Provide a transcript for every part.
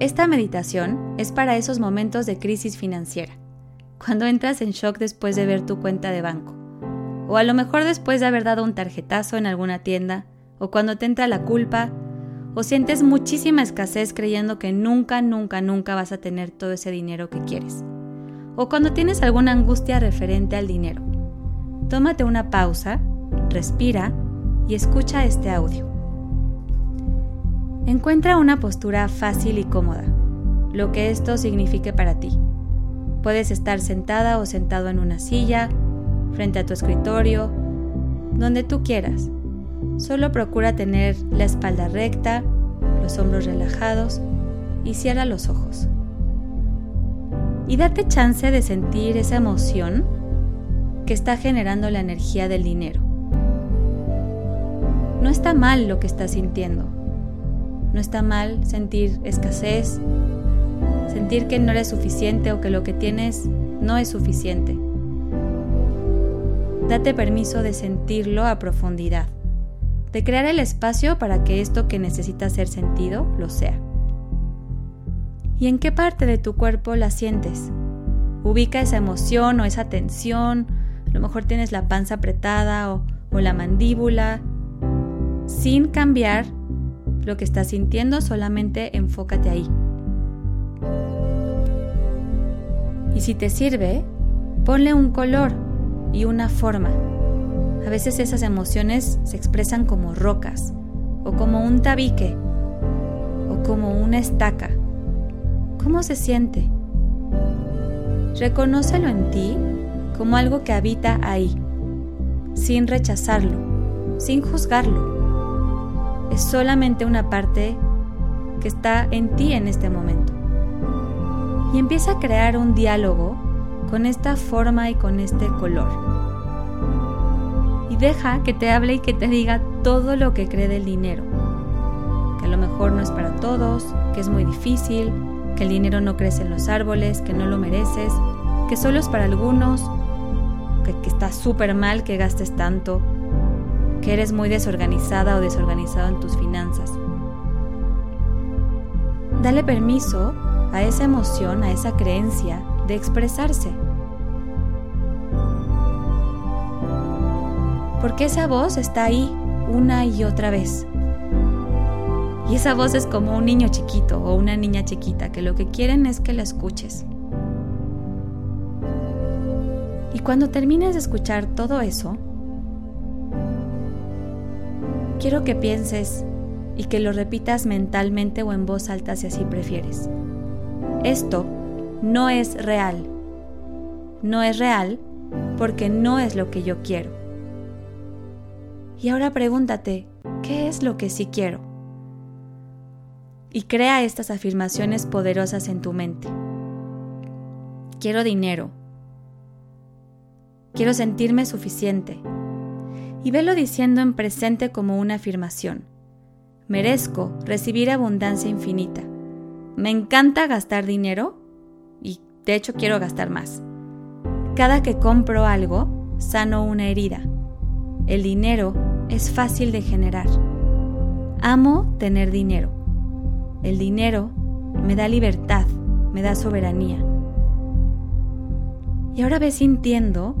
Esta meditación es para esos momentos de crisis financiera, cuando entras en shock después de ver tu cuenta de banco, o a lo mejor después de haber dado un tarjetazo en alguna tienda, o cuando te entra la culpa, o sientes muchísima escasez creyendo que nunca, nunca, nunca vas a tener todo ese dinero que quieres, o cuando tienes alguna angustia referente al dinero. Tómate una pausa, respira y escucha este audio. Encuentra una postura fácil y cómoda, lo que esto signifique para ti. Puedes estar sentada o sentado en una silla, frente a tu escritorio, donde tú quieras. Solo procura tener la espalda recta, los hombros relajados y cierra los ojos. Y date chance de sentir esa emoción que está generando la energía del dinero. No está mal lo que estás sintiendo no está mal sentir escasez, sentir que no eres suficiente o que lo que tienes no es suficiente. Date permiso de sentirlo a profundidad, de crear el espacio para que esto que necesita ser sentido lo sea. ¿Y en qué parte de tu cuerpo la sientes? Ubica esa emoción o esa tensión, a lo mejor tienes la panza apretada o, o la mandíbula, sin cambiar lo que estás sintiendo, solamente enfócate ahí. Y si te sirve, ponle un color y una forma. A veces esas emociones se expresan como rocas, o como un tabique, o como una estaca. ¿Cómo se siente? Reconócelo en ti como algo que habita ahí, sin rechazarlo, sin juzgarlo es solamente una parte que está en ti en este momento. Y empieza a crear un diálogo con esta forma y con este color. Y deja que te hable y que te diga todo lo que cree del dinero. Que a lo mejor no es para todos, que es muy difícil, que el dinero no crece en los árboles, que no lo mereces, que solo es para algunos, que, que está súper mal que gastes tanto, que eres muy desorganizada o desorganizado en tus finanzas. Dale permiso a esa emoción, a esa creencia de expresarse. Porque esa voz está ahí una y otra vez. Y esa voz es como un niño chiquito o una niña chiquita que lo que quieren es que la escuches. Y cuando termines de escuchar todo eso, quiero que pienses y que lo repitas mentalmente o en voz alta si así prefieres. Esto no es real. No es real porque no es lo que yo quiero. Y ahora pregúntate, ¿qué es lo que sí quiero? Y crea estas afirmaciones poderosas en tu mente. Quiero dinero. Quiero sentirme suficiente y velo diciendo en presente como una afirmación. Merezco recibir abundancia infinita. Me encanta gastar dinero y de hecho quiero gastar más. Cada que compro algo, sano una herida. El dinero es fácil de generar. Amo tener dinero. El dinero me da libertad, me da soberanía. Y ahora ves sintiendo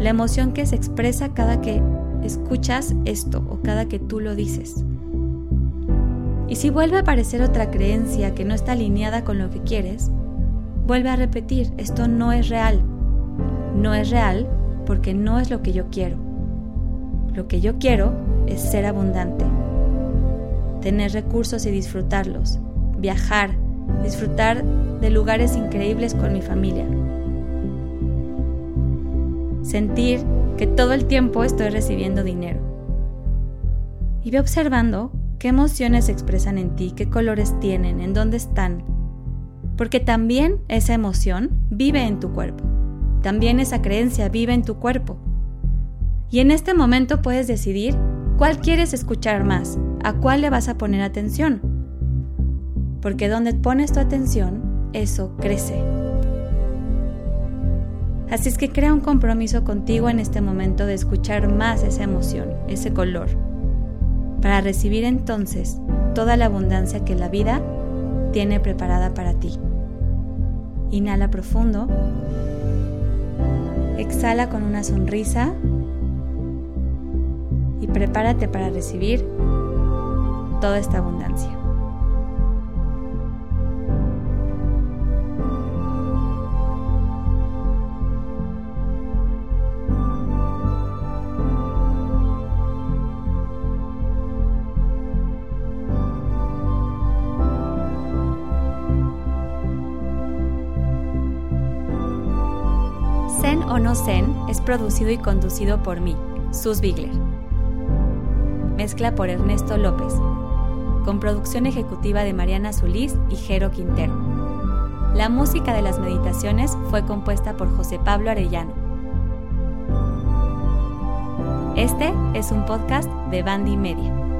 la emoción que se expresa cada que escuchas esto o cada que tú lo dices. Y si vuelve a aparecer otra creencia que no está alineada con lo que quieres, vuelve a repetir, esto no es real. No es real porque no es lo que yo quiero. Lo que yo quiero es ser abundante, tener recursos y disfrutarlos, viajar, disfrutar de lugares increíbles con mi familia, sentir que todo el tiempo estoy recibiendo dinero. Y ve observando qué emociones se expresan en ti, qué colores tienen, en dónde están. Porque también esa emoción vive en tu cuerpo. También esa creencia vive en tu cuerpo. Y en este momento puedes decidir cuál quieres escuchar más, a cuál le vas a poner atención. Porque donde pones tu atención, eso crece. Así es que crea un compromiso contigo en este momento de escuchar más esa emoción, ese color, para recibir entonces toda la abundancia que la vida tiene preparada para ti. Inhala profundo. Exhala con una sonrisa y prepárate para recibir toda esta abundancia. Zen o no Zen es producido y conducido por mí, Sus Bigler. Mezcla por Ernesto López. Con producción ejecutiva de Mariana Solís y Jero Quintero. La música de las meditaciones fue compuesta por José Pablo Arellano. Este es un podcast de Bandy Media.